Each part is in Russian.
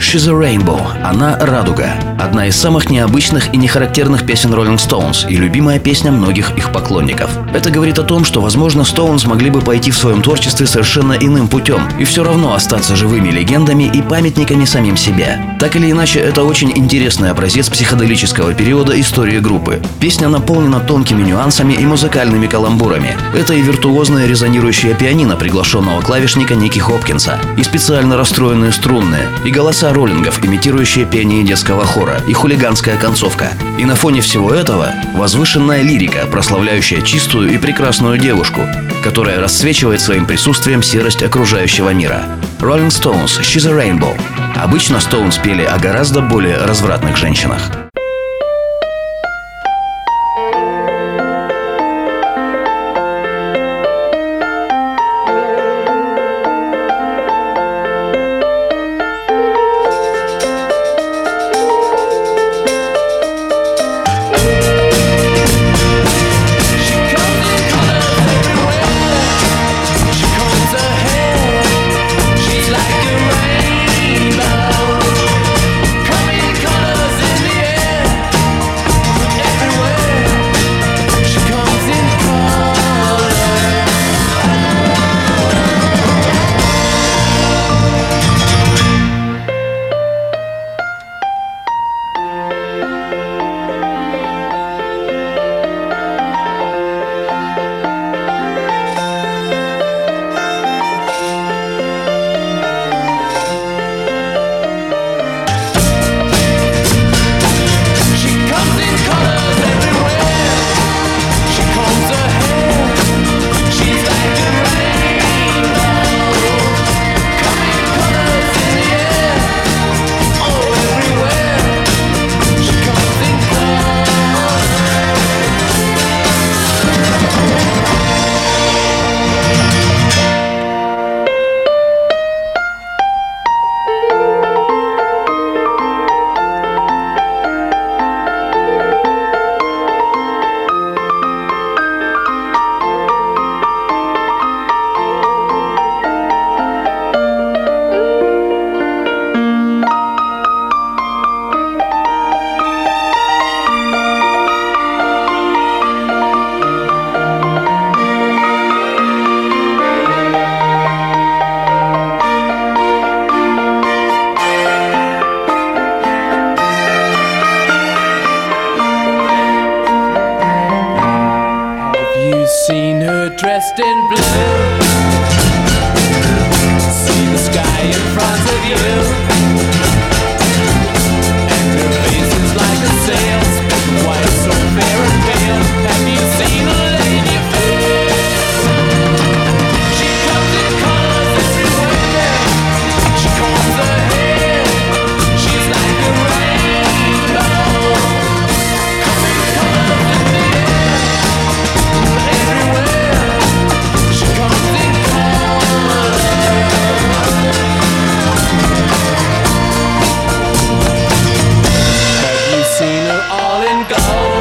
She's a Rainbow. Она радуга. Одна из самых необычных и нехарактерных песен Rolling Stones и любимая песня многих их поклонников. Это говорит о том, что, возможно, Stones могли бы пойти в своем творчестве совершенно иным путем и все равно остаться живыми легендами и памятниками самим себе. Так или иначе, это очень интересный образец психоделического периода истории группы. Песня наполнена тонкими нюансами и музыкальными каламбурами. Это и виртуозное резонирующее пианино приглашенного клавишника Ники Хопкинса, и специально расстроенные струнные, и голоса роллингов, имитирующие пение детского хора, и хулиганская концовка. И на фоне всего этого возвышенная лирика, прославляющая чистую и прекрасную девушку, которая расцвечивает своим присутствием серость окружающего мира. Rolling Stones «She's a Rainbow». Обычно Stones пели о гораздо более развратных женщинах. Dressed in blue. See the sky in front of you. and go.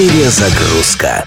Перезагрузка.